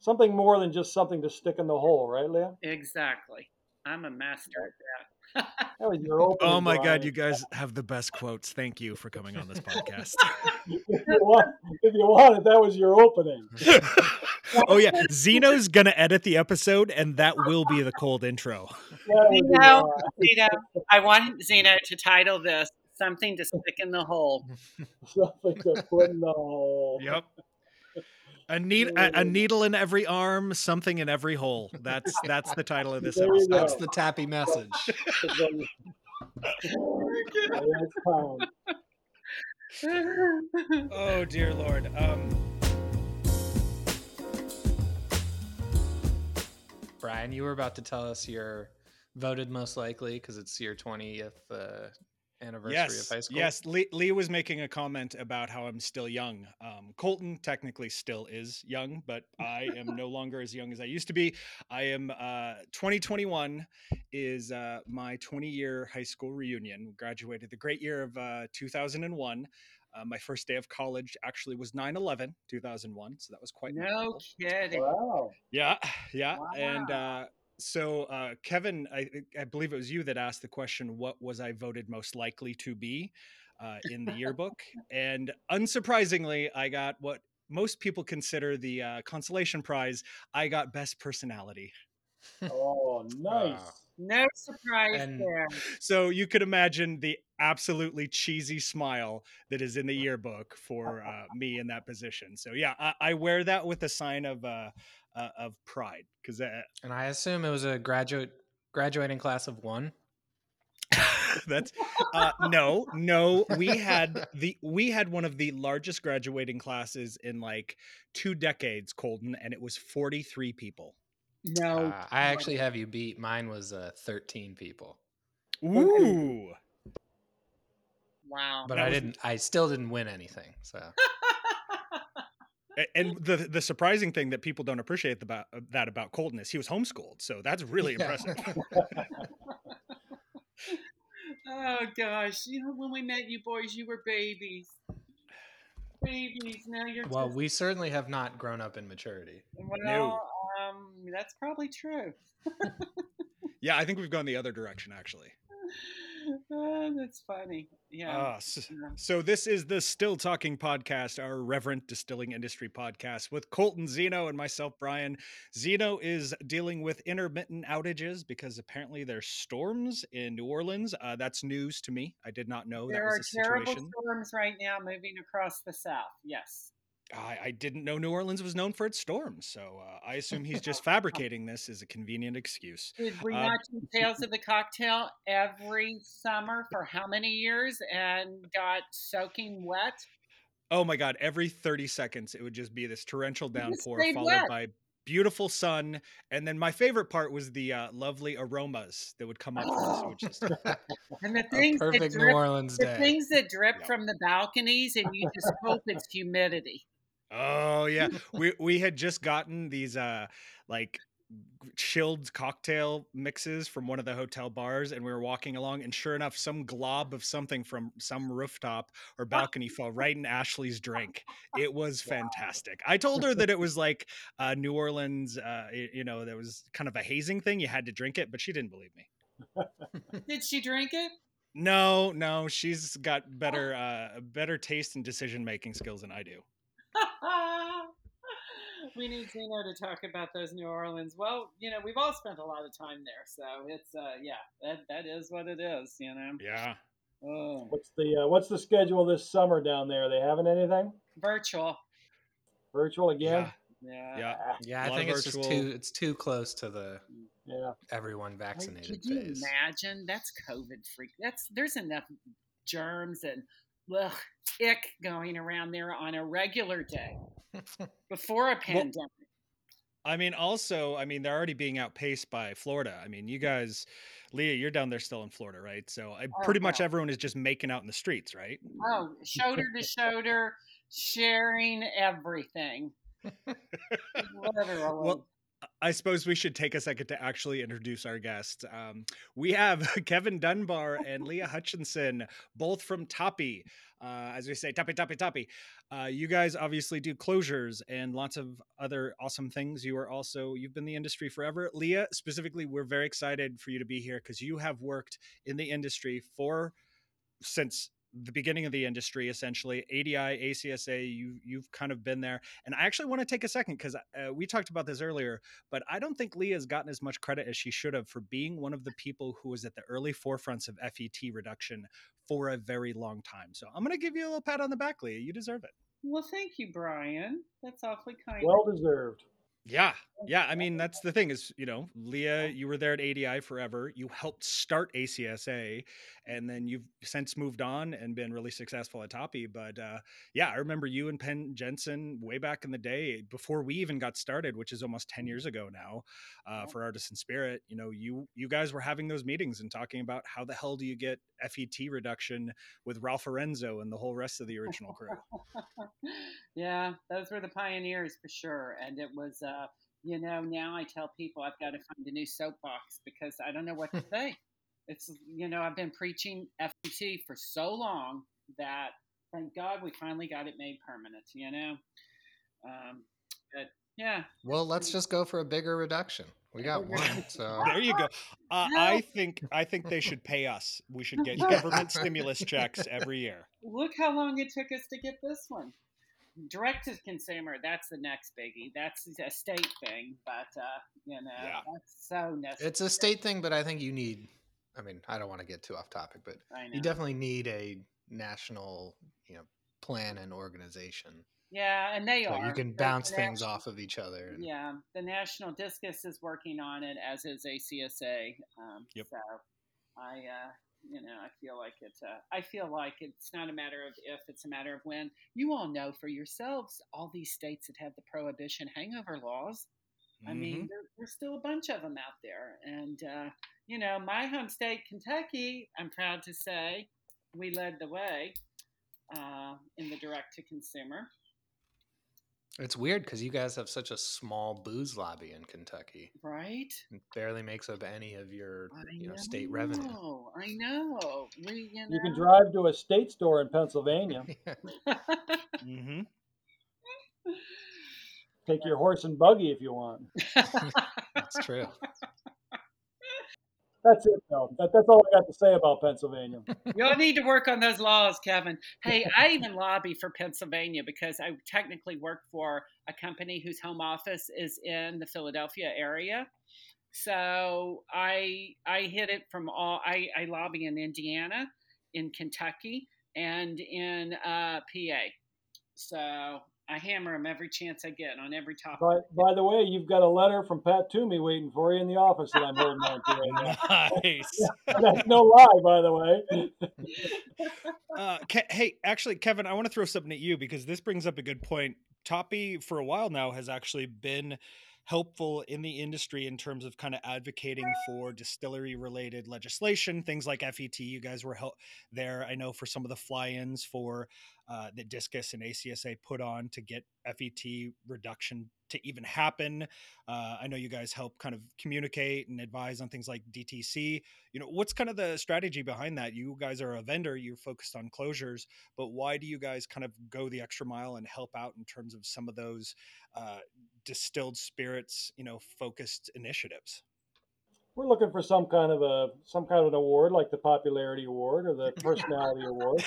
something more than just something to stick in the hole, right, Leah? Exactly. I'm a master at that. That was your opening. Oh my God, you guys have the best quotes. Thank you for coming on this podcast. if, you want, if you want it, that was your opening. oh yeah, Zeno's gonna edit the episode, and that will be the cold intro. That Zeno, Zeno, I want Zeno to title this "Something to Stick in the Hole." something to put in the hole. Yep. A, need, a, a needle in every arm, something in every hole. That's that's the title of this episode. That's the tappy message. Oh dear lord. Um, Brian, you were about to tell us your voted most likely because it's your 20th uh, anniversary yes, of high school. yes. Lee, Lee was making a comment about how I'm still young. Um, Colton technically still is young, but I am no longer as young as I used to be. I am. Uh, 2021 is uh, my 20 year high school reunion. Graduated the great year of uh, 2001. Uh, my first day of college actually was 9 11, 2001. So that was quite no memorable. kidding. Wow. Yeah, yeah. And Wow. uh, so, uh, Kevin, I, I believe it was you that asked the question, what was I voted most likely to be uh, in the yearbook? and unsurprisingly, I got what most people consider the uh, consolation prize. I got best personality. Oh, nice. Wow. No surprise And- there. So you could imagine the absolutely cheesy smile that is in the yearbook for uh, me in that position. So yeah, I, I wear that with a sign of uh, uh, of pride because uh, And I assume it was a graduate graduating class of one. That's uh, no, no. We had the we had one of the largest graduating classes in like two decades, Colton, and it was forty three people. No. Uh, I actually have you beat. Mine was uh, 13 people, Ooh, wow. but That I was- didn't. I still didn't win anything. So A- and the the surprising thing that people don't appreciate about that about Colton is he was homeschooled, so that's really Yeah. impressive. oh gosh, you know when we met you boys, you were babies. Babies. Now you're well, just we certainly have not grown up in maturity. well. Um, that's probably true. yeah, I think we've gone the other direction actually. Oh, that's funny. Yeah. Ah, s- yeah. So this is the Still Talking podcast, our reverent distilling industry podcast with Colton Zeno and myself, Brian. Zeno is dealing with intermittent outages because apparently there's storms in New Orleans. Uh, that's news to me. I did not know there that are was a terrible situation. storms right now moving across the south. Yes. I, I didn't know New Orleans was known for its storms, so uh, I assume he's just fabricating this as a convenient excuse. Did we Uh, not Tales of the Cocktail every summer for how many years and got soaking wet? Oh my God! Every thirty seconds, it would just be this torrential downpour followed wet. by beautiful sun, and then my favorite part was the uh, lovely aromas that would come up from the. And the things that perfect New drip, Orleans the day. things that drip Yeah. from the balconies, and you just hope it's humidity. Oh yeah, we we had just gotten these uh like chilled cocktail mixes from one of the hotel bars and we were walking along and sure enough some glob of something from some rooftop or balcony fell right in Ashley's drink. It was fantastic. I told her that it was like uh New Orleans uh you know there was kind of a hazing thing you had to drink it but she didn't believe me. Did she drink it? No, no, she's got better uh better taste and decision making skills than I do. we need Zeno to talk about those New Orleans. Well, you know, we've all spent a lot of time there, so it's uh, yeah, that that is what it is. You know, Yeah. oh, What's the uh, what's the schedule this summer down there? They having anything virtual. virtual again? Yeah. Yeah. Ah, Yeah, I think of it's just too. It's too close to the yeah. everyone Like, vaccinated could you phase. imagine? That's COVID freak. That's there's enough germs and ugh, ick going around there on a regular day before a pandemic. I mean, also, I mean, they're already being outpaced by Florida. I mean, you guys, Leah, you're down there still in Florida, right? So I, Oh, pretty much everyone is just making out in the streets, right? Oh, shoulder to shoulder, sharing everything. Literally. Well, I suppose we should take a second to actually introduce our guests. Um, we have Kevin Dunbar and Leah Hutchinson, both from Tapi. Uh, as we say, Tapi, Tapi, Tapi. Uh, you guys obviously do closures and lots of other awesome things. You are also you've been in the industry forever. Leah, specifically, we're very excited for you to be here because you have worked in the industry for since the beginning of the industry essentially adi acsa you you've kind of been there. And i actually want to take a second because uh, we talked about this earlier but i don't think leah has gotten as much credit as she should have for being one of the people who was at the early forefronts of fet reduction for a very long time. So i'm going to give you a little pat on the back leah. You deserve it. Well thank you brian. That's awfully kind well deserved yeah. Yeah. I mean, that's the thing is, you know, Leah, you were there at ADI forever. You helped start ACSA and then you've since moved on and been really successful at Tapi. But uh, yeah, I remember you and Penn Jensen way back in the day before we even got started, which is almost 10 years ago now uh, for Artisan Spirit. You know, you, you guys were having those meetings and talking about how the hell do you get FET reduction with Ralph Erenzo and the whole rest of the original crew. yeah, those were the pioneers for sure. And it was, uh, you know, now I tell people I've got to find a new soapbox because I don't know what to say. It's, you know, I've been preaching FET for so long that thank God we finally got it made permanent, you know? Um, but yeah. Well, let's just go for a bigger reduction. We got one, so there you go. Uh, no. I think I think they should pay us. We should get government stimulus checks every year. Look how long it took us to get this one direct to consumer that's the next biggie. That's a state thing but uh you know yeah. that's so necessary it's a state thing but i think you need i mean i don't want to get too off topic but you definitely need a national you know plan and organization. Yeah and they so are. you can bounce things national, off of each other and... yeah the national discus is working on it as is acsa um yep. so i uh you know i feel like it's uh, i feel like it's not a matter of if it's a matter of when you all know for yourselves all these states that have the prohibition hangover laws mm-hmm. i mean mm-hmm. there, there's still a bunch of them out there and uh, you know my home state kentucky i'm proud to say we led the way uh, in the direct to consumer it's weird because you guys have such a small booze lobby in Kentucky, right? It barely makes up any of your you know, know, state revenue. I know. We, you, know. you can drive to a state store in Pennsylvania. mm-hmm. Take your horse and buggy if you want. That's true. That's it, though. That, that's all I got to say about Pennsylvania. You'll need to work on those laws, Kevin. Hey, I even lobby for Pennsylvania because I technically work for a company whose home office is in the Philadelphia area. So I I hit it from all. I, I lobby in Indiana, in Kentucky, and in uh, PA. So I hammer them every chance I get on every topic. By, by the way, you've got a letter from Pat Toomey waiting for you in the office that I'm holding on to right now. Nice. That's no lie, by the way. uh, Ke- hey, actually, Kevin, I want to throw something at you because this brings up a good point. Tapi, for a while now, has actually been helpful in the industry in terms of kind of advocating for distillery related legislation things like fet you guys were help there. I know for some of the fly-ins for uh, that discus and acsa put on to get fet reduction to even happen uh, i know you guys help kind of communicate and advise on things like dtc you know what's kind of the strategy behind that? You guys are a vendor you're focused on closures but why do you guys kind of go the extra mile and help out in terms of some of those uh, distilled spirits, you know, focused initiatives? We're looking for some kind of a some kind of an award, like the popularity award or the personality award.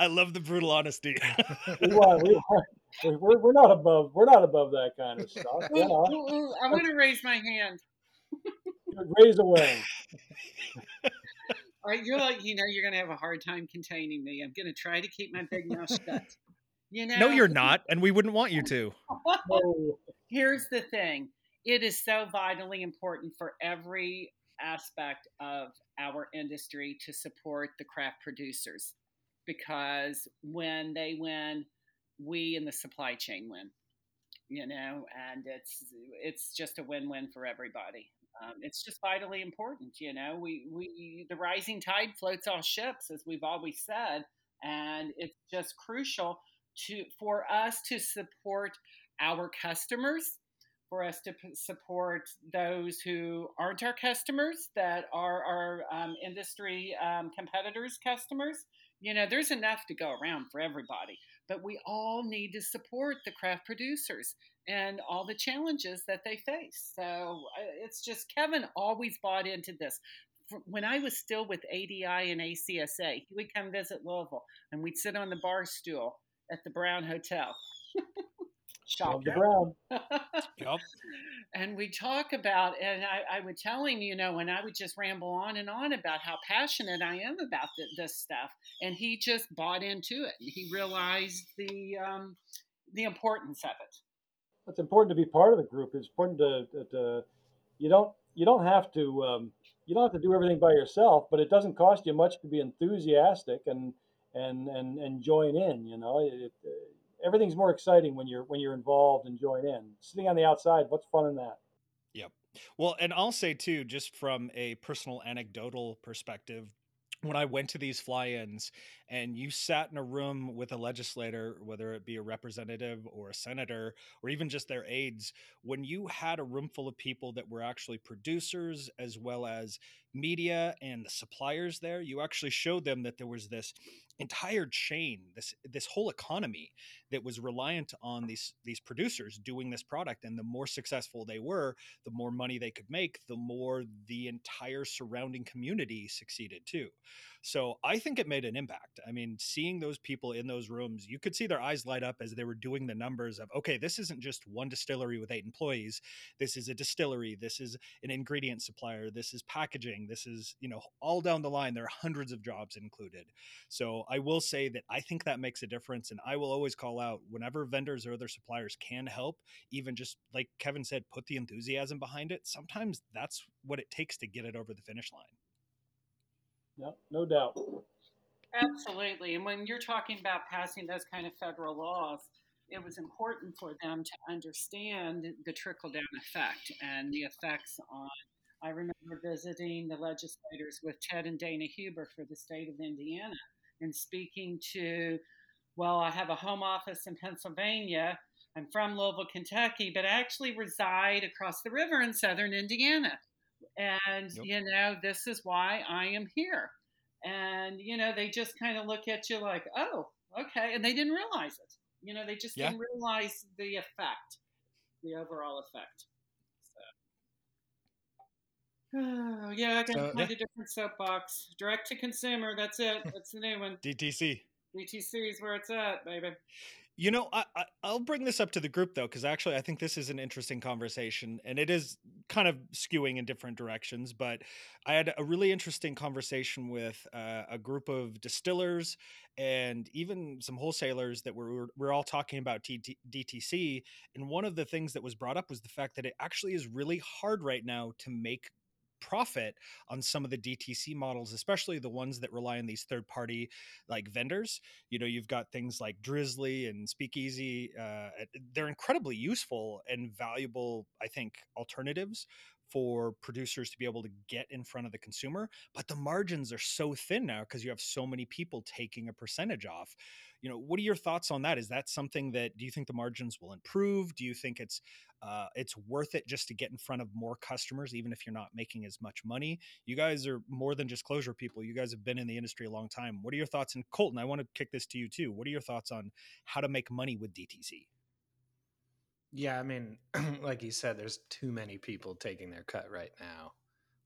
I love the brutal honesty. we want, we want, we're, we're not above we're not above that kind of stuff. Ooh, ooh, ooh, I want to raise my hand. raise away. All right, you're like you know you're gonna have a hard time containing me. I'm gonna try to keep my big mouth shut. You know, no, you're not, and we wouldn't want you to. Here's the thing: it is so vitally important for every aspect of our industry to support the craft producers, because when they win, we in the supply chain win. You know, and it's it's just a win-win for everybody. Um, it's just vitally important. You know, we we the rising tide floats all ships, as we've always said, and it's just crucial to for us to support our customers for us to p- support those who aren't our customers, that are our um, industry um, competitors' customers. You know, there's enough to go around for everybody, but we all need to support the craft producers and all the challenges that they face. So uh, it's just Kevin always bought into this. When I was still with ADI and ACSA, he would come visit Louisville and we'd sit on the bar stool at the Brown Hotel. Shop the Brown. yep. And we talk about, and I, I, would tell him, you know, and I would just ramble on and on about how passionate I am about the, this stuff, and he just bought into it. He realized the um, the importance of it. It's important to be part of the group. It's important to, to, to you don't you don't have to um, you don't have to do everything by yourself, but it doesn't cost you much to be enthusiastic and and and and join in. You know, it, it, uh, everything's more exciting when you're when you're involved and join in. Sitting on the outside, what's fun in that? Yep. Well, and I'll say too, just from a personal anecdotal perspective, when I went to these fly-ins and you sat in a room with a legislator, whether it be a representative or a senator or even just their aides, when you had a room full of people that were actually producers as well as media and the suppliers there, you actually showed them that there was this entire chain, this this whole economy that was reliant on these these producers doing this product. And the more successful they were, the more money they could make, the more the entire surrounding community succeeded too. So I think it made an impact. I mean, seeing those people in those rooms, you could see their eyes light up as they were doing the numbers of, okay, this isn't just one distillery with eight employees. This is a distillery. This is an ingredient supplier. This is packaging. This is, you know, all down the line, there are hundreds of jobs included. So I will say that I think that makes a difference. And I will always call out whenever vendors or other suppliers can help, even just like Kevin said, put the enthusiasm behind it. Sometimes that's what it takes to get it over the finish line. No, no doubt. Absolutely. And when you're talking about passing those kind of federal laws, it was important for them to understand the trickle down effect and the effects on. I remember visiting the legislators with Ted and Dana Huber for the state of Indiana and speaking to, well, I have a home office in Pennsylvania. I'm from Louisville, Kentucky, but I actually reside across the river in southern Indiana. And, yep. you know, this is why I am here. And, you know, they just kind of look at you like, oh, okay. And they didn't realize it. You know, they just yeah. didn't realize the effect, the overall effect. So. Oh, yeah, I got so, find yeah. a different soapbox. Direct to consumer. That's it. That's the new one. DTC. DTC is where it's at, baby. You know, I, I will bring this up to the group though, because actually I think this is an interesting conversation, and it is kind of skewing in different directions. But I had a really interesting conversation with uh, a group of distillers and even some wholesalers that were we're all talking about DTC. And one of the things that was brought up was the fact that it actually is really hard right now to make profit on some of the DTC models, especially the ones that rely on these third party like vendors. You know, you've got things like Drizly and Speakeasy. Uh, they're incredibly useful and valuable, I think, alternatives for producers to be able to get in front of the consumer but the margins are so thin now because you have so many people taking a percentage off you know what are your thoughts on that is that something that do you think the margins will improve do you think it's uh, it's worth it just to get in front of more customers, even if you're not making as much money. You guys are more than just closure people. You guys have been in the industry a long time. What are your thoughts? And Colton, I want to kick this to you too. What are your thoughts on how to make money with DTC? Yeah, I mean, like you said, there's too many people taking their cut right now,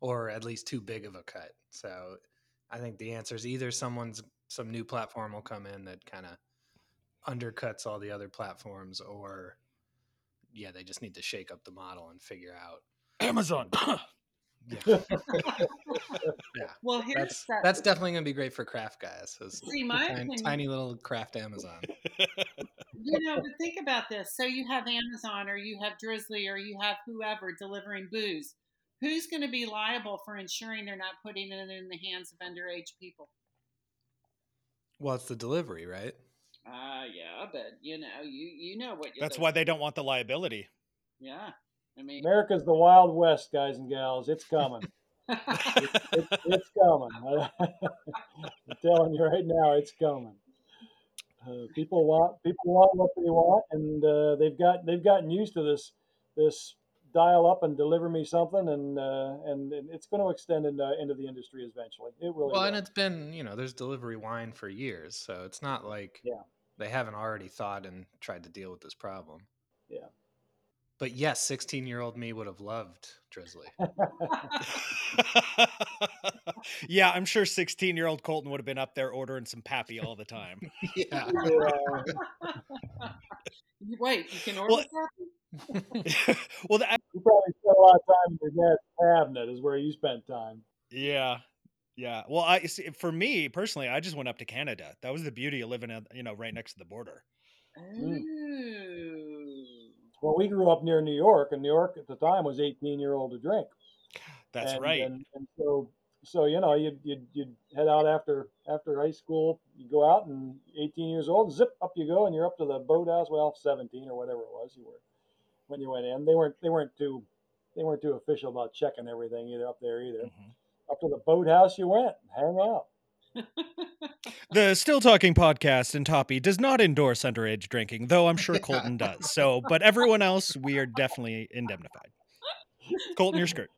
or at least too big of a cut. So I think the answer is either someone's some new platform will come in that kind of undercuts all the other platforms, or yeah, they just need to shake up the model and figure out Amazon. yeah. yeah. Well, here's that's, that. that's definitely going to be great for craft guys. See, my tiny, opinion, tiny little craft Amazon. you know, but think about this. So you have Amazon, or you have Drizly, or you have whoever delivering booze. Who's going to be liable for ensuring they're not putting it in the hands of underage people? Well, it's the delivery, right? Uh yeah, but you know, you you know what. That's why they don't want the liability. Yeah, I mean, America's the Wild West, guys and gals. It's coming. it's, it's, it's, coming. I'm telling you right now, it's coming. Uh, people want people want what they want, and uh, they've got they've gotten used to this this dial up and deliver me something, and uh, and, and it's going to extend into into the industry eventually. It really. Well, will. and it's been you know there's delivery wine for years, so it's not like Yeah. they haven't already thought and tried to deal with this problem. Yeah. But yes, 16 year old me would have loved Drizly. yeah, I'm sure 16 year old Colton would have been up there ordering some Pappy all the time. yeah. yeah. Wait, you can order Well- that? well, the, You probably spent a lot of time in your dad's cabinet, is where you spent time. yeah, yeah. Well, I see, for me personally, I just went up to Canada. That was the beauty of living, at, you know, right next to the border. Ooh. Well, we grew up near New York, and New York at the time was 18 year old to drink. That's and, right. And, and so, so you know, you'd, you'd you'd head out after after high school. You go out, and 18 years old, zip up you go, and you're up to the boathouse. Well, 17 or whatever it was you were when you went in. They weren't they weren't too they weren't too official about checking everything either up there either. Mhm. Up to the boathouse you went, hang out. The Still Talking podcast and Tapi does not endorse underage drinking, though I'm sure Colton does. So, but everyone else, we are definitely indemnified. Colton, your skirt.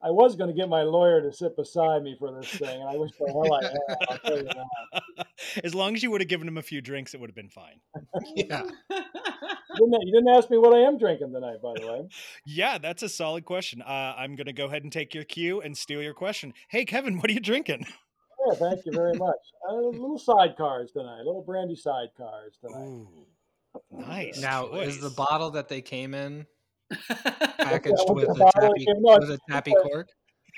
I was going to get my lawyer to sit beside me for this thing, and I wish the hell I had. I'll tell you that. as long as you would have given him a few drinks, it would have been fine. yeah. You didn't, you didn't ask me what I am drinking tonight, by the way. Yeah, that's a solid question. Uh, I'm going to go ahead and take your cue and steal your question. Hey, Kevin, what are you drinking? Yeah, thank you very much. Uh, little sidecars tonight, little brandy sidecars tonight. Ooh, nice. Now, is the bottle that they came in Yeah, packaged with with a tappy, no, with a tappy it's- cork?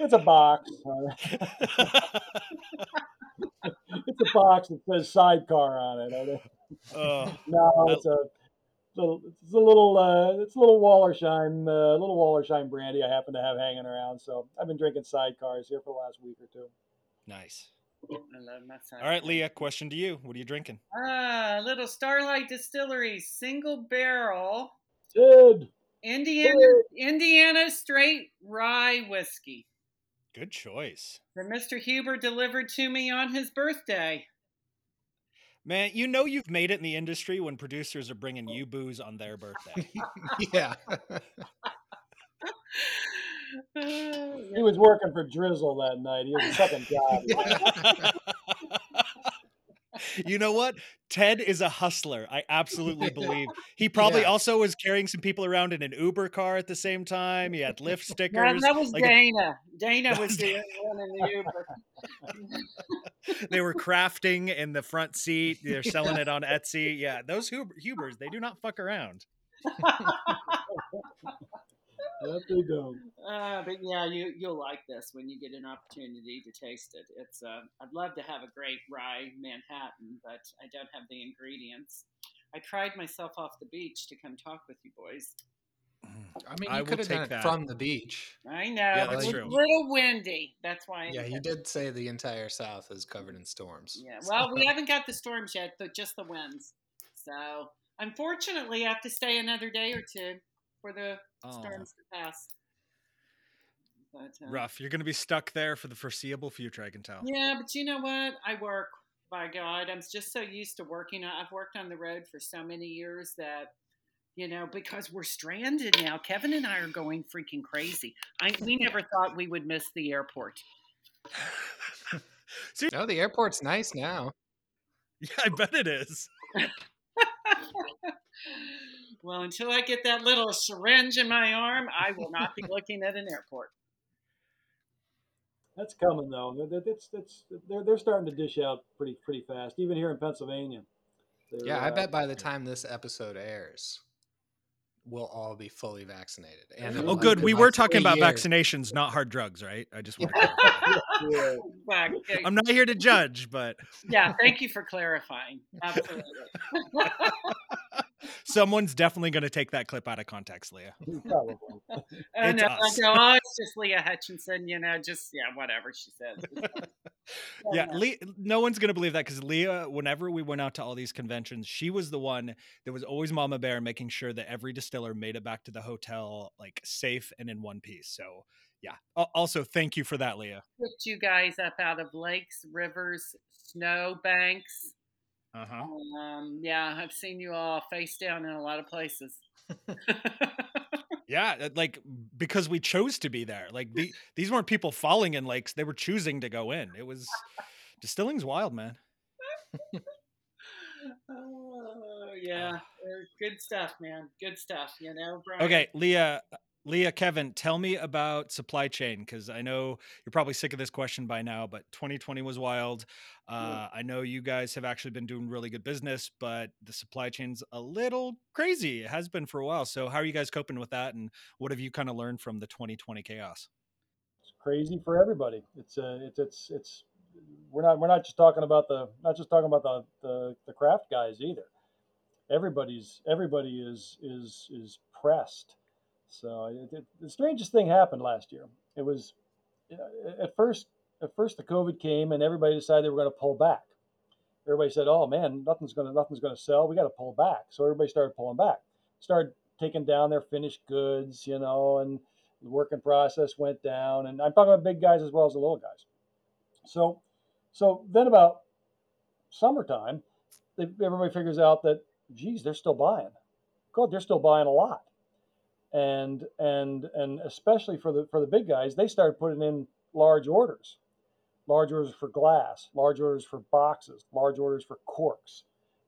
It's a box. uh, it's a box that says sidecar on it. Oh, No, it's a little, it's a little, uh, it's a little Wollersheim, uh, little Wollersheim brandy I happen to have hanging around. So I've been drinking sidecars here for the last week or two. nice. I love my side. All right, Leah, question to you. What are you drinking? Ah, little Starlight Distillery single barrel Ted, Indiana Indiana straight rye whiskey Good choice. that Mr. Huber delivered to me on his birthday. Man, you know you've made it in the industry when producers are bringing oh. you booze on their birthday. yeah. he was working for Drizly that night. He was a second job. You know what? Ted is a hustler. I absolutely believe. He probably Yeah. also was carrying some people around in an Uber car at the same time. He had Lyft No, stickers. that was like a- Dana. Dana was was the one in the Uber. they were crafting in the front seat. They're selling it on Etsy. Yeah, those Hubers, they do not fuck around. Yes, they do. Uh, but yeah, you you'll like this when you get an opportunity to taste it. It's uh, I'd love to have a great rye Manhattan, but I don't have the ingredients. I cried myself off the beach to come talk with you boys. I mean, I you will could have done take it that. from the beach. I know Yeah, that's was true. a little windy. That's why. I Yeah, you didn't- did say the entire South is covered in storms. Yeah. Well, we haven't got the storms yet, but just the winds. So unfortunately, I have to stay another day or two for the Oh, storms to pass. But, uh, rough. You're going to be stuck there for the foreseeable future, I can tell. Yeah, but you know what? I work by God. I'm just so used to working. I've worked on the road for so many years that, you know, because we're stranded now. Kevin and I are going freaking crazy. I, we never thought we would miss the airport. No, the airport's nice now. Yeah, I bet it is. well, until I get that little syringe in my arm, I will not be looking at an airport. That's coming though. That- that- It's, it's, they're, they're starting to dish out pretty pretty fast, even here in Pennsylvania. They're, Yeah, I uh, bet by the time this episode airs, we'll all be fully vaccinated. And Oh, it'll be good. We like were talking about years. vaccinations, not hard drugs, right? I just want to yeah. Exactly. I'm not here to judge, but yeah, thank you for clarifying. Absolutely. Someone's definitely going to take that clip out of context, Leah. Probably. Oh, It's no, us. I oh, it's just Leah Hutchinson, you know, just, yeah, whatever she says. Yeah, no. Le- no one's gonna believe that because Leah, whenever we went out to all these conventions, she was the one that was always Mama Bear, making sure that every distiller made it back to the hotel like safe and in one piece. So yeah. Also, thank you for that, Leah. Picked you guys up out of lakes, rivers, snow banks, Uh huh. Um, yeah, I've seen you all face down in a lot of places. Yeah, like because we chose to be there. Like the, these weren't people falling in lakes; they were choosing to go in. It was distilling's wild, man. oh yeah, uh, good stuff, man. Good stuff. You know, Brian. Okay, Leah, Leah, Kevin, tell me about supply chain because I know you're probably sick of this question by now, but 2020 was wild. Uh, I know you guys have actually been doing really good business, but the supply chain's a little crazy. It has been for a while. So, how are you guys coping with that, and what have you kind of learned from the 2020 chaos? It's crazy for everybody. It's uh, it's it's it's we're not we're not just talking about the not just talking about the the, the craft guys either. Everybody's everybody is is is pressed so it, it, the strangest thing happened last year. It was uh, at first at first the COVID came and everybody decided they were going to pull back. Everybody said, "Oh man, nothing's going to nothing's going to sell. We got to pull back." So everybody started pulling back. Started taking down their finished goods, you know, and the working process went down. And I'm talking about big guys as well as the little guys. So so then about summertime, they, everybody figures out that, geez, they're still buying. God, they're still buying a lot and and and especially for the for the big guys, they started putting in large orders, large orders for glass, large orders for boxes, large orders for corks,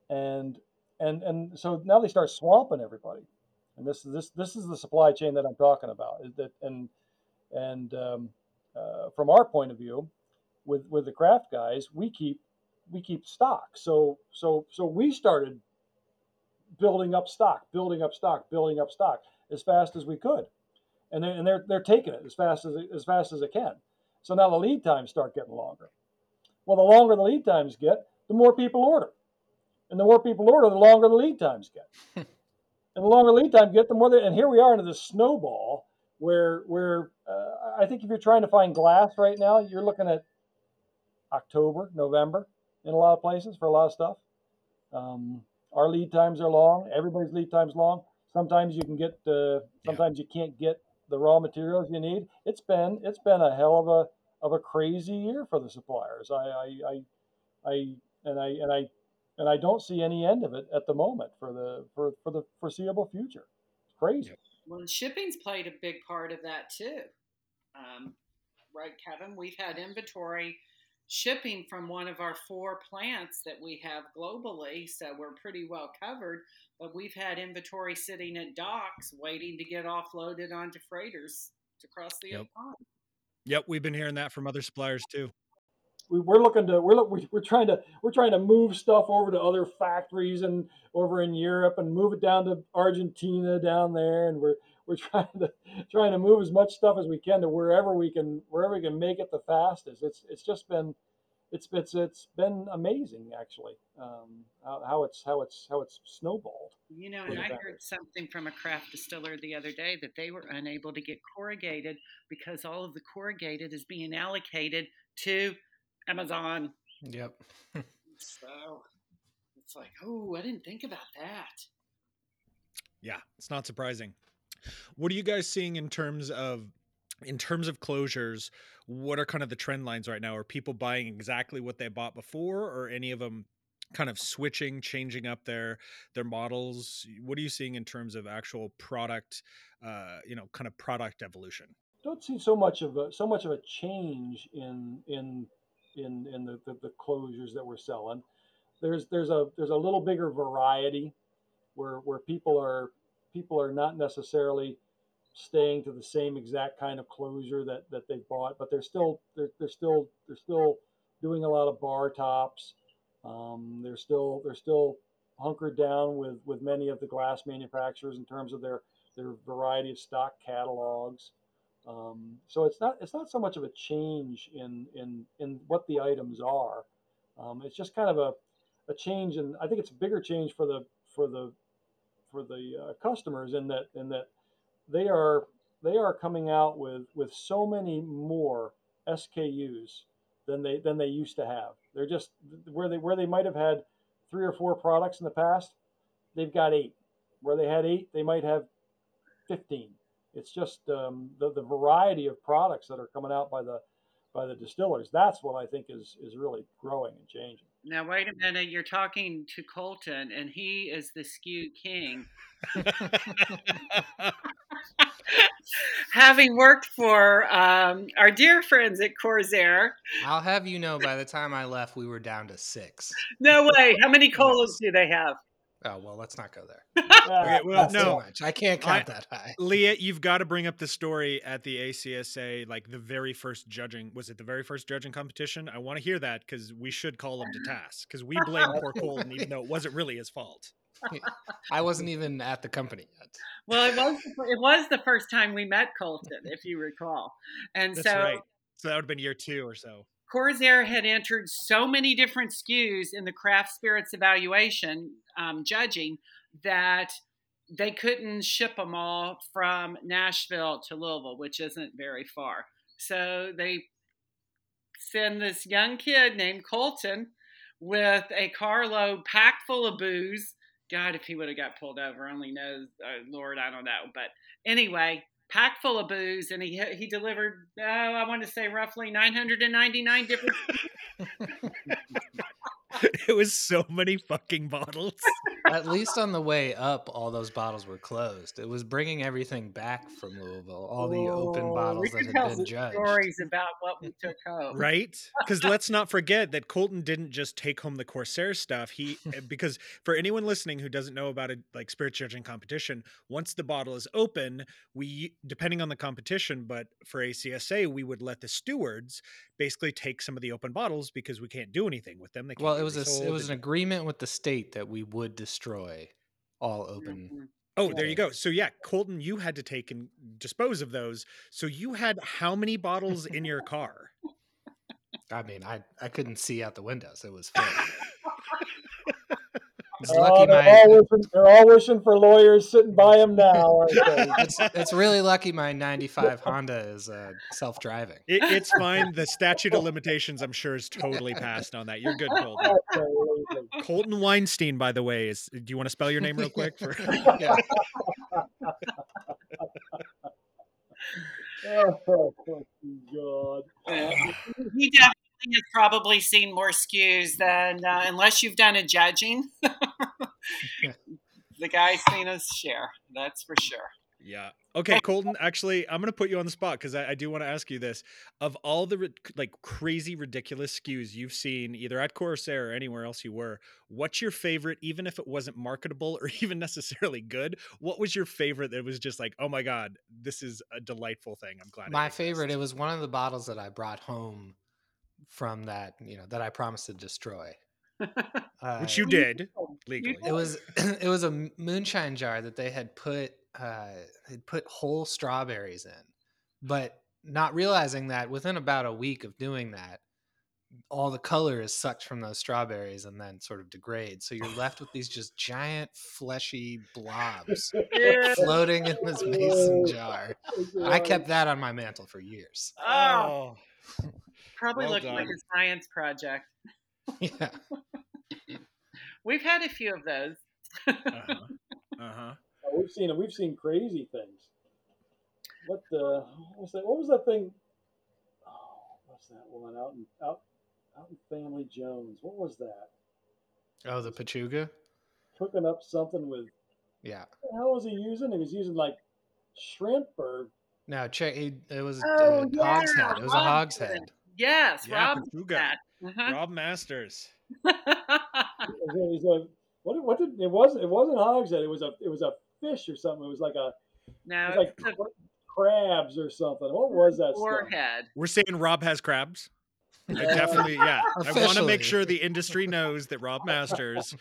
and and and so now they start swamping everybody, and this this this is the supply chain that I'm talking about. That and and um, uh, from our point of view, with with the craft guys, we keep we keep stock. So so so we started building up stock, building up stock, building up stock as fast as we could, and they're and they're, they're taking it as fast as as fast as they can. So now the lead times start getting longer. Well, the longer the lead times get, the more people order, and the more people order, the longer the lead times get. and the longer lead time get, the more they, and here we are into this snowball where where uh, I think if you're trying to find glass right now, you're looking at October, November in a lot of places for a lot of stuff. Um, our lead times are long. Everybody's lead times long. Sometimes you can get, uh, sometimes yeah. you can't get the raw materials you need. It's been it's been a hell of a of a crazy year for the suppliers. I I, I, I and I and I and I don't see any end of it at the moment for the for, for the foreseeable future. It's crazy. Well, shipping's played a big part of that too. Um, right, Kevin? We've had inventory shipping from one of our four plants that we have globally, so we're pretty well covered. But we've had inventory sitting at docks waiting to get offloaded onto freighters to cross the yep. pond. Yep, we've been hearing that from other suppliers too. We, we're looking to we're we're trying to we're trying to move stuff over to other factories and over in Europe and move it down to Argentina down there, and we're we're trying to trying to move as much stuff as we can to wherever we can wherever we can make it the fastest. It's it's just been it's it's it's been amazing actually um, how, how, it's how it's how it's snowballed. You know, and I heard something from a craft distiller the other day that they were unable to get corrugated because all of the corrugated is being allocated to Amazon. Yep. so it's like, oh, I didn't think about that. Yeah, it's not surprising. What are you guys seeing in terms of in terms of closures? What are kind of the trend lines right now? Are people buying exactly what they bought before, or any of them kind of switching, changing up their their models? What are you seeing in terms of actual product, uh, you know, kind of product evolution? Don't see so much of a so much of a change in in in in the, the, the closures that we're selling. There's there's a there's a little bigger variety where where people are people are not necessarily staying to the same exact kind of closure that, that they bought, but they're still they're, they're still they're still doing a lot of bar tops. Um, they're still they're still hunkered down with with many of the glass manufacturers in terms of their their variety of stock catalogs. Um, so it's not it's not so much of a change in in in what the items are. Um, it's just kind of a a change, and I think it's a bigger change for the for the for the uh, customers in that in that they are they are coming out with with so many more SKUs than they than they used to have. They're just where they where they might have had three or four products in the past, they've got eight. Where they had eight, they might have fifteen. It's just um, the the variety of products that are coming out by the by the distillers. That's what I think is is really growing and changing. Now wait a minute, you're talking to Colton, and he is the SKU king. Having worked for um, our dear friends at Corsair. I'll have you know, by the time I left, we were down to six. No way. How many colas do they have? Oh well, let's not go there. Okay, well, uh, That's too no. much. I can't count that high. Leah, you've got to bring up the story at the ACSA, like the very first judging. Was it the very first judging competition? I want to hear that because we should call him to task because we blame poor Colton, even though it wasn't really his fault. I wasn't even at the company yet. Well, it was it was the first time we met Colton, if you recall, and That's so right. So that would have been year two or so. Corsair had entered so many different SKUs in the craft spirits evaluation um, judging that they couldn't ship them all from Nashville to Louisville, which isn't very far. So they send this young kid named Colton with a carload packed full of booze. God, if he would have got pulled over, only knows, uh, Lord, I don't know. But anyway, packed full of booze, and he he delivered, oh, I want to say roughly 999 different. it was so many fucking bottles. At least on the way up, all those bottles were closed. It was bringing everything back from Louisville, all the open bottles we that could had tell been judged. stories about what we took home. right because let's not forget that colton didn't just take home the corsair stuff he eh, because for anyone listening who doesn't know about a like spirit judging competition once the bottle is open we depending on the competition but for acsa we would let the stewards basically take some of the open bottles because we can't do anything with them they can't Well, it was a, s- it was an agreement with the state that we would destroy all open. Mhm. oh there you go so yeah colton you had to take and dispose of those so you had how many bottles in your car I mean, I, I couldn't see out the windows. It was full. It's Oh, lucky they're, my all wishing, they're all wishing for lawyers sitting by them now, it's, it's really lucky my 95 Honda is uh, self-driving. it, it's fine the statute of limitations i'm sure is totally passed on that you're good colton Colton Weinstein, by the way, is. Do you want to spell your name real quick? For Yeah. Oh, God. He definitely has probably seen more SKUs than, uh, unless you've done a judging. The guy's seen his share, that's for sure. yeah. Okay, Colton. Actually, I'm gonna put you on the spot because I, I do want to ask you this: of all the ri- like crazy, ridiculous SKUs you've seen, either at Corsair or anywhere else you were, what's your favorite? Even if it wasn't marketable or even necessarily good, what was your favorite that was just like, oh my god, this is a delightful thing. I'm glad. My exists." favorite, it was one of the bottles that I brought home from that, you know, that I promised to destroy. Uh, which you did legally. it was it was a m- moonshine jar that they had put uh they'd put whole strawberries in but not realizing that within about a week of doing that all the color is sucked from those strawberries and then sort of degrades. So you're left with these just giant fleshy blobs Yeah. floating in this mason jar. i kept that on my mantle for years. Oh, probably Well looked like a science project. yeah We've had a few of those. Uh huh. Uh huh. Oh, we've seen we've seen crazy things. What the what was that? What was that thing? Oh, what's that one out in out out in Family Jones? What was that? oh the pachuga Cooking up something with yeah what the hell was he using? He was using like shrimp or no check it, it was Oh, uh, yeah, hogshead it was a Rob's hogshead. Yes, Yeah, Rob Pachuga. that. Uh-huh. Rob Masters. it was a, what? What did it wasn't? It wasn't hogshead. It was a it was a fish or something. It was like a it no, was like a crabs or something. What was that stuff? forehead. We're saying Rob has crabs. I definitely, yeah. Officially. I want to make sure the industry knows that Rob Masters,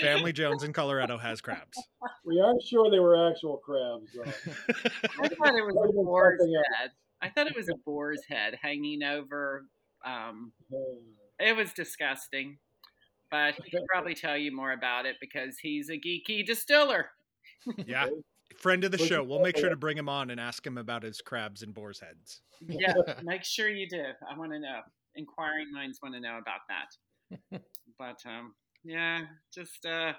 Family Jones in Colorado, has crabs. We aren't sure they were actual crabs. Though. I thought it was a boar's head. I thought it was a boar's head hanging over. Um, Hmm. it was disgusting, but he can probably tell you more about it because he's a geeky distiller. Yeah. Friend of the show. We'll make sure to bring him on and ask him about his crabs and boar's heads. Yeah, make sure you do. I want to know. Inquiring minds want to know about that. But um, yeah, just uh,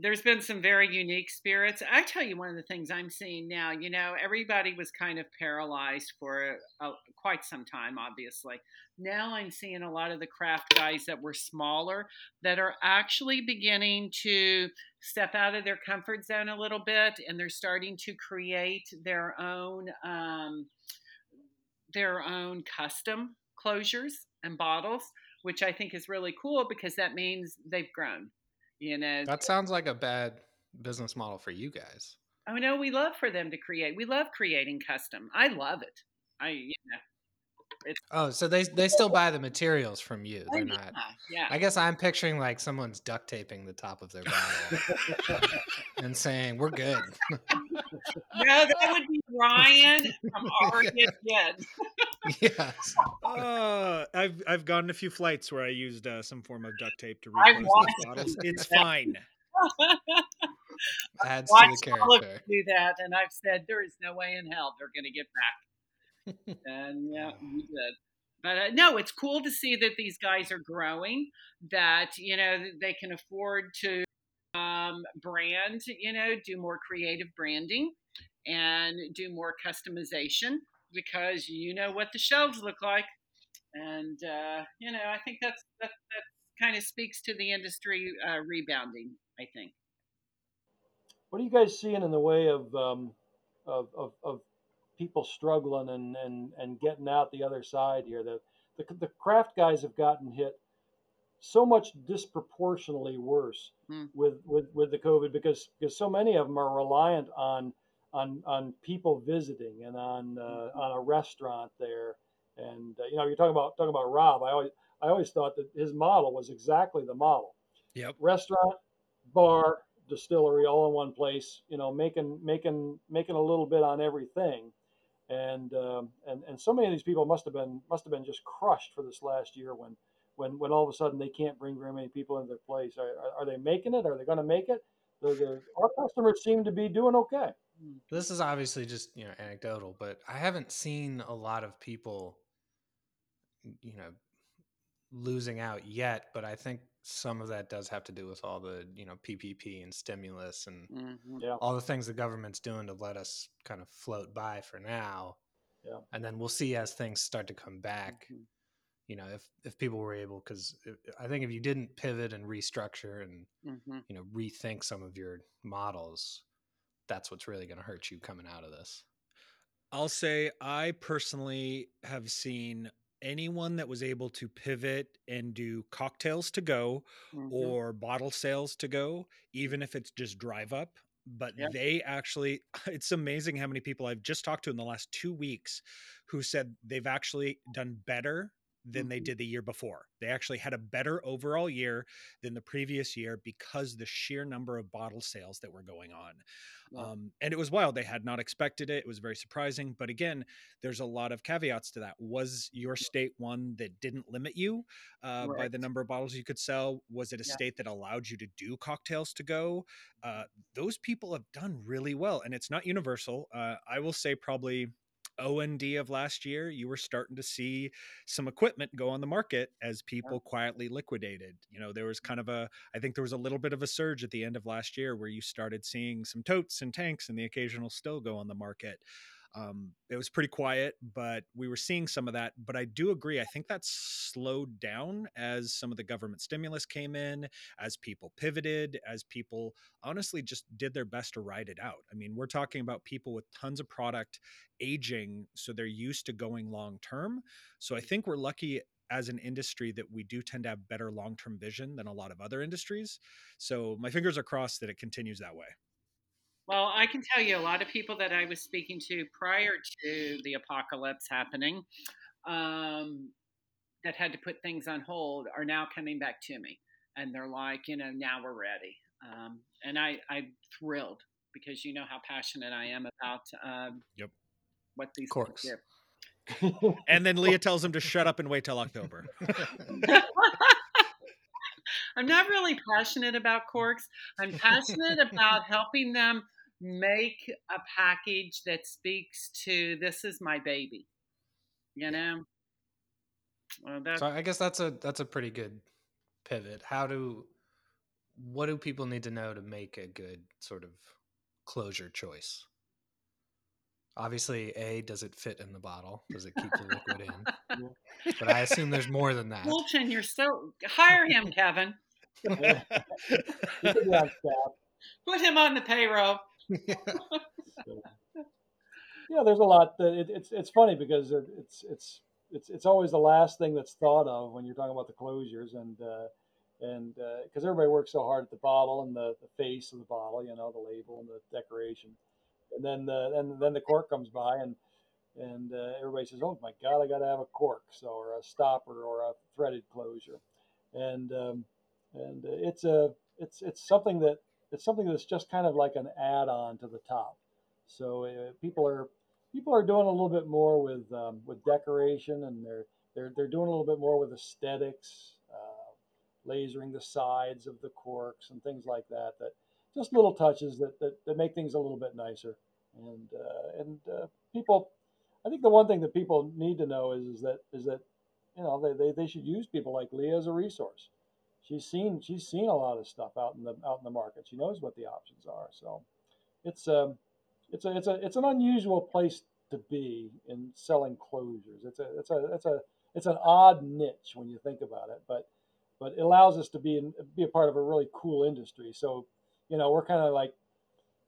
there's been some very unique spirits. I tell you, one of the things I'm seeing now, you know, everybody was kind of paralyzed for a, quite some time, obviously. Now I'm seeing a lot of the craft guys that were smaller that are actually beginning to step out of their comfort zone a little bit and they're starting to create their own. Um, their own custom closures and bottles, which I think is really cool because that means they've grown you know that sounds like a bad business model for you guys. Oh no we love for them to create we love creating custom i love it i you know it's, oh, so they they still buy the materials from you. They're oh, not. Yeah. I guess I'm picturing like someone's duct taping the top of their bottle and saying, "We're good." no, that would be Ryan from Arctic yes. Uh, I've I've gone a few flights where I used uh, some form of duct tape to reclose those bottles. It's fine. Adds to the character. Do that, and I've said there is no way in hell they're going to get back. And yeah, we did. But uh, no, it's cool to see that these guys are growing. That you know they can afford to um, brand. You know, do more creative branding and do more customization because you know what the shelves look like, and uh, you know I think that's that that kind of speaks to the industry uh, rebounding. I think. What are you guys seeing in the way of um, of, of, of people struggling and, and, and getting out the other side here? The, the the craft guys have gotten hit so much disproportionately worse mm. with, with, with the COVID because because so many of them are reliant on on on people visiting and on uh, mm-hmm. on a restaurant there. And uh, you know, you're talking about talking about Rob. I always I always thought that his model was exactly the model. Yep. Restaurant, bar, distillery, all in one place. You know, making making making a little bit on everything. And um, and and so many of these people must have been must have been just crushed for this last year when when when all of a sudden they can't bring very many people into their place. Are, are, are they making it? Are they going to make it? Our customers seem to be doing okay. This is obviously just you know anecdotal, but I haven't seen a lot of people, you know, losing out yet. But I think some of that does have to do with all the you know PPP and stimulus and mm-hmm. yeah. all the things the government's doing to let us kind of float by for now. Yeah. And then we'll see as things start to come back. Mm-hmm. You know, if if people were able, because I think if you didn't pivot and restructure and mm-hmm. you know rethink some of your models, that's what's really going to hurt you coming out of this. I'll say I personally have seen anyone that was able to pivot and do cocktails to go mm-hmm. or bottle sales to go, even if it's just drive up. But yeah. they actually, it's amazing how many people I've just talked to in the last two weeks who said they've actually done better than mm-hmm. they did the year before. They actually had a better overall year than the previous year because the sheer number of bottle sales that were going on. Um, and it was wild. They had not expected it. It was very surprising. But again, there's a lot of caveats to that. Was your state one that didn't limit you uh, right. by the number of bottles you could sell? Was it a yeah. state that allowed you to do cocktails to go? Uh, those people have done really well. And it's not universal. Uh, I will say probably OND of last year, you were starting to see some equipment go on the market as people yeah. quietly liquidated. You know, there was kind of a, I think there was a little bit of a surge at the end of last year where you started seeing some totes and tanks and the occasional still go on the market. Um, it was pretty quiet, but we were seeing some of that. But I do agree. I think that's slowed down as some of the government stimulus came in, as people pivoted, as people honestly just did their best to ride it out. I mean, we're talking about people with tons of product aging, so they're used to going long term. So I think we're lucky as an industry that we do tend to have better long term vision than a lot of other industries. So my fingers are crossed that it continues that way. Well, I can tell you a lot of people that I was speaking to prior to the apocalypse happening um, that had to put things on hold are now coming back to me. And they're like, you know, now we're ready. Um, and I, I'm thrilled because you know how passionate I am about um, yep. what these Corks. do. and then Leah tells him to shut up and wait till October. I'm not really passionate about corks. I'm passionate about helping them make a package that speaks to this is my baby you know well, so i guess that's a that's a pretty good pivot how do what do people need to know to make a good sort of closure choice? Obviously, A, does it fit in the bottle? Does it keep the liquid in? But I assume there's more than that. Fulton, you're so hire him, Kevin. Yeah. He could be on staff. Put him on the payroll. So, yeah, there's a lot. That it, it's it's funny because it, it's it's it's it's always the last thing that's thought of when you're talking about the closures and uh, and because everybody works so hard at the bottle and the, the face of the bottle, you know, the label and the decoration, and then the, and then the cork comes by and and uh, everybody says, "Oh my God, I got to have a cork, so or a stopper or a threaded closure," and um, and it's a it's it's something that it's something that's just kind of like an add-on to the top. So uh, people are people are doing a little bit more with um, with decoration, and they're they're they're doing a little bit more with aesthetics, uh, lasering the sides of the corks and things like that. That just little touches that that, that make things a little bit nicer. And uh, and uh, people, I think the one thing that people need to know is is that is that you know they, they, they should use people like Leah as a resource. She's seen she's seen a lot of stuff out in the out in the market. She knows what the options are. So it's um it's a it's a it's an unusual place to be in selling closures. It's a it's a it's a it's an odd niche when you think about it, but but it allows us to be in, be a part of a really cool industry. So you know we're kind of like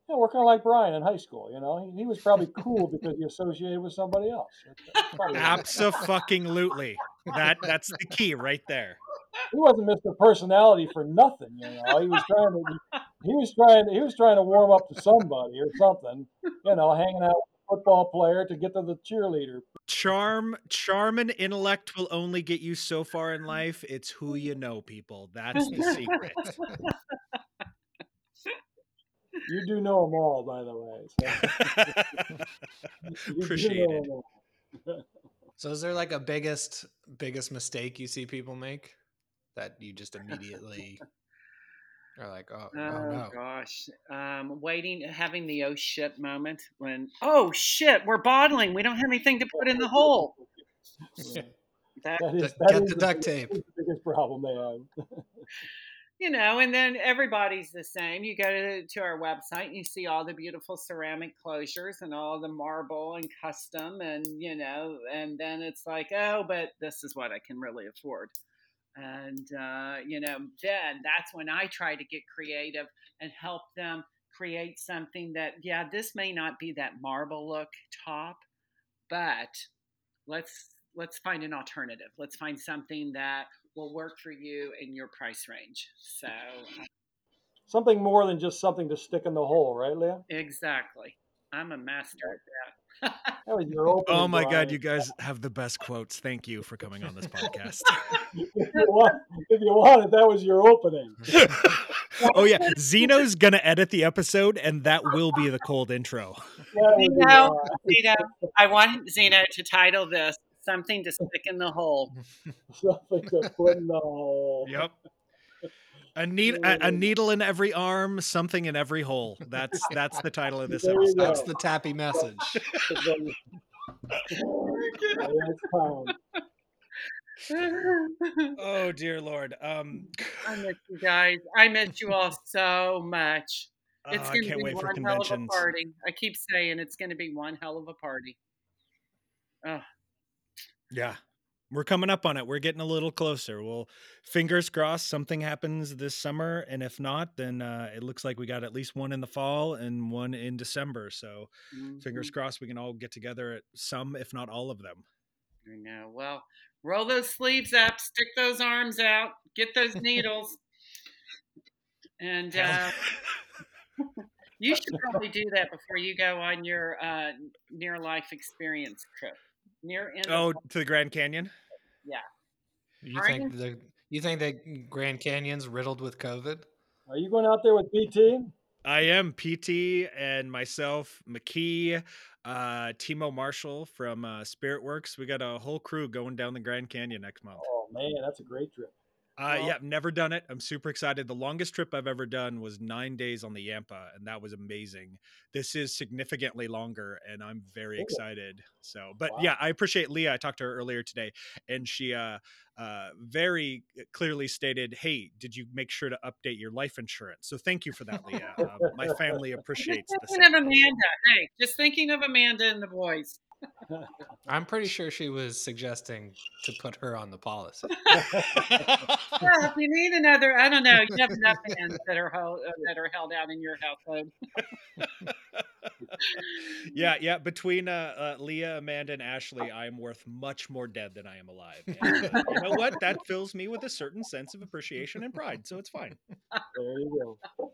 you know, we're kind of like Brian in high school. You know he, he was probably cool because he associated with somebody else. That's probably what it is. Absolutely. That that's the key right there. He wasn't Mr. Personality for nothing. You know he was trying to he was trying he was trying to warm up to somebody or something. You know hanging out with a football player to get to the cheerleader. Charm, charm, and intellect will only get you so far in life. It's who you know, people. That's the secret. You do know them all, by the way. So. Appreciate know it. 'em all. So is there like a biggest biggest mistake you see people make that you just immediately are like, oh, oh Oh no. gosh, um, waiting, having the oh shit moment when oh shit, we're bottling. We don't have anything to put in the hole. Yeah. That That is, Get that the is duct biggest- tape. the biggest problem they have. you know, and then everybody's the same. You go to, to our website and you see all the beautiful ceramic closures and all the marble and custom, and you know, and then it's like, oh, but this is what I can really afford. And uh, you know, then that's when I try to get creative and help them create something that, yeah, this may not be that marble look top, but let's let's find an alternative. Let's find something that will work for you in your price range. So Something more than just something to stick in the hole, right, Leah? exactly, I'm a master at that. That was your. Oh my God, you guys have the best quotes. Thank you for coming on this podcast. if, you want, if you wanted, that was your opening. oh yeah, Zeno's gonna edit the episode, and that will be the cold intro. That was your- Zeno, Zeno, I want Zeno to title this "Something to Stick in the Hole." something to put in the hole. Yep. A, need, a, a needle in every arm, something in every hole. That's that's the title of this There episode. That's the Tapi message. Yeah, it's time. Oh dear lord. Um, I miss you guys. I miss you all so much. It's I going to can't be wait for one hell of a party. I keep saying it's going to be one hell of a party. Oh, Yeah. We're coming up on it. We're getting a little closer. Well, fingers crossed something happens this summer. And if not, then uh, it looks like we got at least one in the fall and one in December. So fingers mhm. crossed we can all get together at some, if not all of them. I know. Well, roll those sleeves up, stick those arms out, get those needles, and uh, you should probably do that before you go on your uh, near life experience trip. Near end. oh, Of, to the Grand Canyon? Yeah. You Brian? think the you think that Grand Canyon's riddled with COVID? Are you going out there with PT? I am PT and myself, McKee, uh, Timo Marshall from uh, Spirit Works. We got a whole crew going down the Grand Canyon next month. Oh man, that's a great trip. Uh, Well- yeah, never done it. I'm super excited. The longest trip I've ever done was nine days on the Yampa, and that was amazing. This is significantly longer, and I'm very Cool. excited. So, but Wow. yeah, I appreciate Leah. I talked to her earlier today, and she uh, uh, very clearly stated, "Hey, did you make sure to update your life insurance?" So, thank you for that, Leah. Um, my family appreciates Just the thinking of. Amanda. Hey, just thinking of Amanda and the boys. I'm pretty sure she was suggesting to put her on the policy. Well, if you need another, I don't know. You have enough hands that are held, uh, that are held out in your household. yeah, yeah. Between uh, uh, Leah, Amanda, and Ashley, I am worth much more dead than I am alive. And, uh, you know what? That fills me with a certain sense of appreciation and pride. So it's fine. There you go.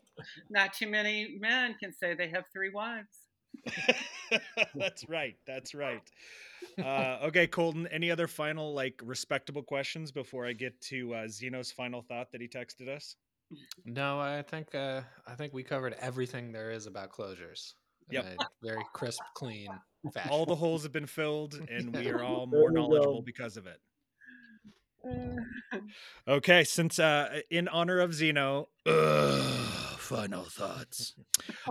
Not too many men can say they have three wives. that's right. That's right. Uh, okay, Colton. Any other final, like, respectable questions before I get to uh, Zeno's final thought that he texted us? No, I think uh, I think we covered everything there is about closures. in Yep. a very crisp, clean fashion. All the holes have been filled, and we are all more knowledgeable because of it. Okay, since uh in honor of Zeno, ugh, final thoughts.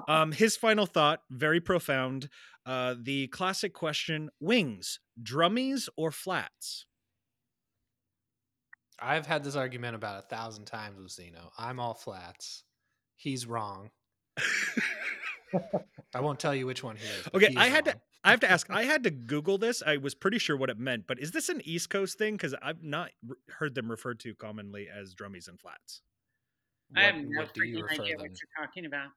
Um his final thought, very profound. Uh the classic question, wings, drummies or flats? I've had this argument about a thousand times with Zeno. I'm all flats. He's wrong. I won't tell you which one he is. Okay, he's I had to. I have to ask. I had to Google this. I was pretty sure what it meant, but is this an East Coast thing? Because I've not r- heard them referred to commonly as drummies and flats. I have What- no what do you freaking refer idea them? what you're talking about.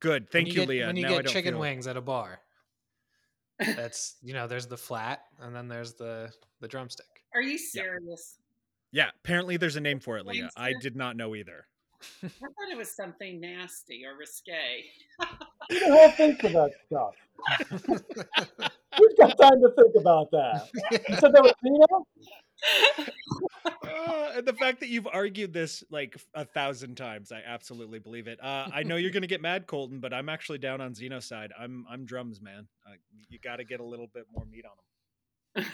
Good, thank when you, get, Leah. When you now I get don't chicken feel- wings at a bar, that's you know, there's the flat, and then there's the the drumstick. Are you serious? Yeah, apparently there's a name for it, Leah. I did not know either. I thought it was something nasty or risque. You don't have to think about stuff. We've got time to think about that? You said that was Zeno? Uh, and the fact that you've argued this like a thousand times, I absolutely believe it. Uh, I know you're gonna get mad, Colton, but I'm actually down on Zeno's side. I'm I'm drums, man. Uh, you got to get a little bit more meat on them.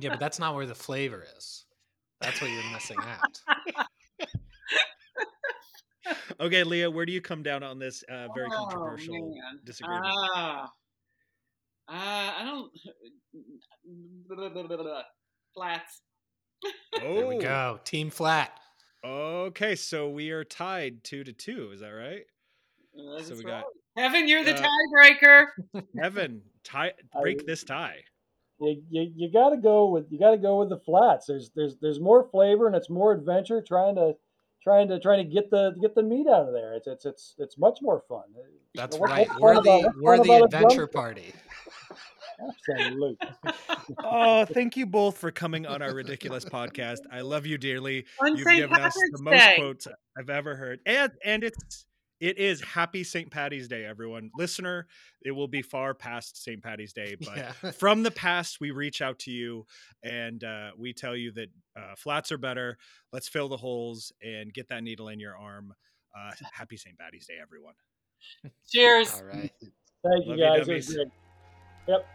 yeah, but that's not where the flavor is. That's what you're missing out. Okay, Leah, where do you come down on this uh, very Oh, controversial man. disagreement? Ah. Uh, I don't. Flats. There we Oh, go. Team flat. Okay, so we are tied two to two. Is that right? That's we right. got- Evan, you're the uh, tiebreaker. Evan, tie break this tie. You, you, you got to go with you got to go with the flats. There's there's there's more flavor and it's more adventure. Trying to trying to trying to get the get the meat out of there. It's it's it's it's much more fun. That's What- right. what's We're the we're the adventure party. Absolutely. Oh, thank you both for coming on our ridiculous podcast. I love you dearly. On You've St. given us the most Day. quotes I've ever heard. And and it's it is happy St. Patty's Day, everyone. Listener, it will be far past St. Patty's Day, but Yeah. from the past, we reach out to you and uh, we tell you that uh, flats are better. Let's fill the holes and get that needle in your arm. Uh, happy St. Patty's Day, everyone. Cheers. All right. Thank you Love you, guys. It was dummies. Yep.